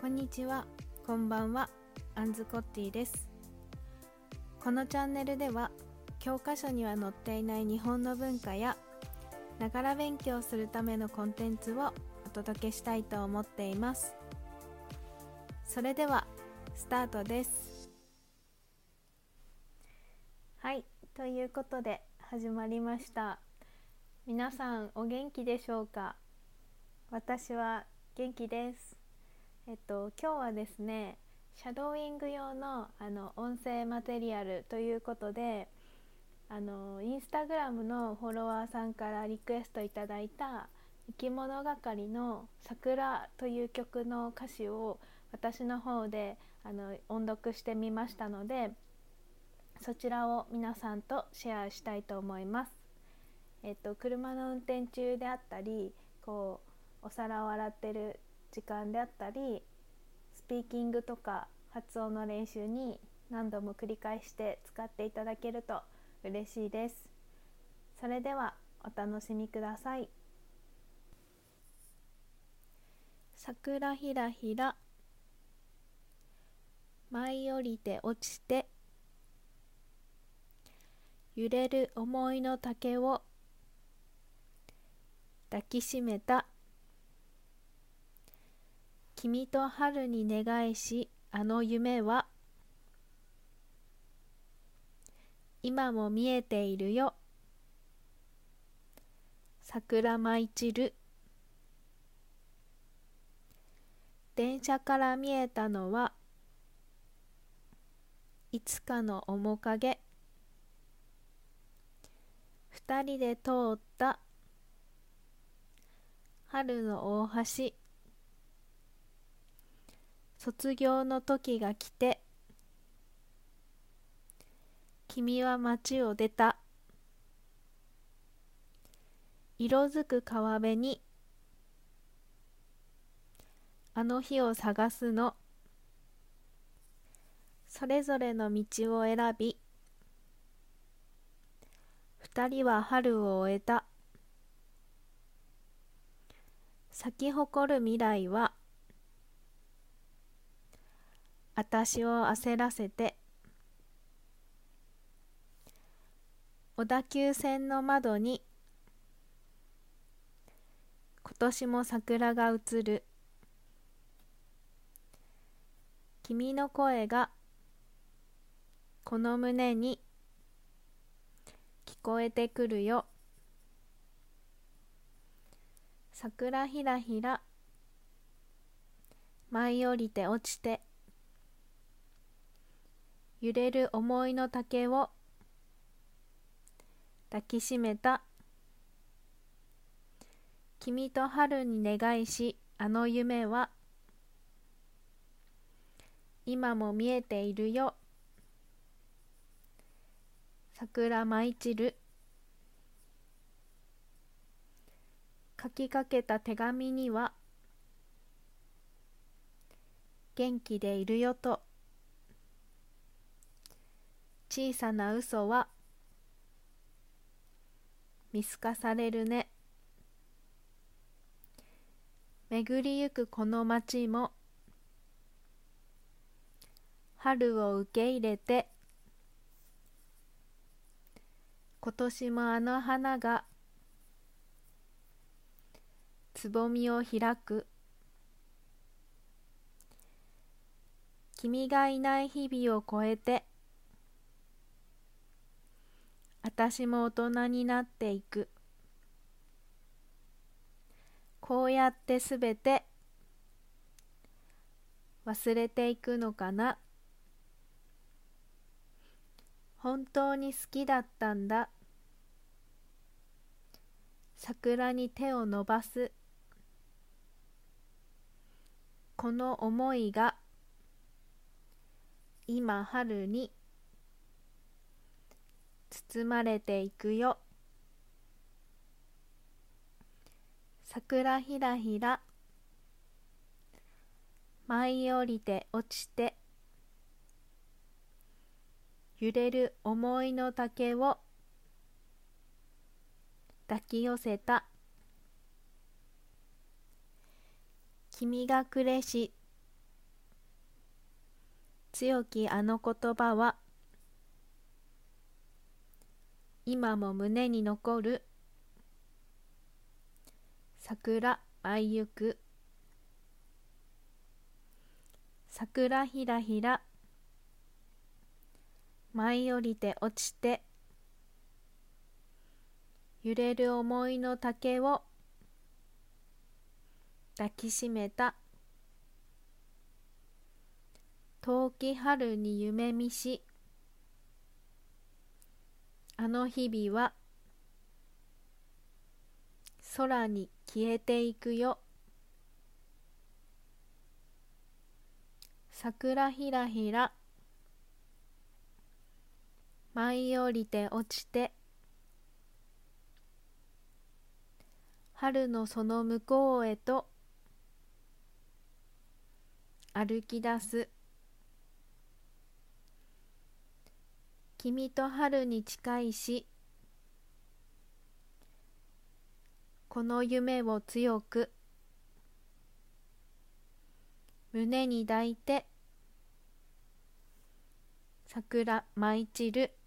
こんにちは、こんばんは、アンズコッティです。このチャンネルでは、教科書には載っていない日本の文化や、ながら勉強するためのコンテンツをお届けしたいと思っています。それでは、スタートです。はい、ということで始まりました。皆さんお元気でしょうか？私は元気です。えっと今日はですねシャドーイング用のあの音声マテリアルということであのインスタグラムのフォロワーさんからリクエストいただいた生き物係の「桜」という曲の歌詞を私の方であの音読してみましたのでそちらを皆さんとシェアしたいと思います。えっと、車の運転中であったりこうお皿を洗ってる時間であったりスピーキングとか発音の練習に何度も繰り返して使っていただけると嬉しいです。それではお楽しみください。桜ひらひら。舞い降りて落ちて。揺れる思いの丈を抱きしめた。君と春に願いしあの夢は今も見えているよ。桜舞い散る。電車から見えたのはいつかの面影。二人で通った春の大橋。卒業の時が来て君は街を出た。色づく川辺にあの日を探すの。それぞれの道を選び二人は春を終えた。咲き誇る未来はあたしを焦らせて。小田急線の窓に今年も桜が映る。君の声がこの胸に聞こえてくるよ。桜ひらひら舞い降りて落ちて。揺れる思いの丈を抱きしめた。君と春に願いしあの夢は今も見えているよ。桜舞い散る。書きかけた手紙には元気でいるよと。小さな嘘は見透かされるね。巡りゆくこの街も春を受け入れて今年もあの花がつぼみを開く。君がいない日々を超えて私も大人になっていく。こうやってすべて忘れていくのかな。本当に好きだったんだ。桜に手を伸ばす。この思いが今春に包まれていくよ。桜ひらひら。舞い降りて落ちて。揺れる思いの丈を。抱き寄せた。君がくれし。強きあの言葉は。今も胸に残る。桜舞いゆく。桜ひらひら。舞い降りて落ちて。揺れる思いの丈を。抱きしめた。遠き春に夢見し。あの日々は空に消えていくよ。桜ひらひら舞い降りて落ちて春のその向こうへと歩き出す。君と春に近いしこの夢を強く胸に抱いて桜舞い散る。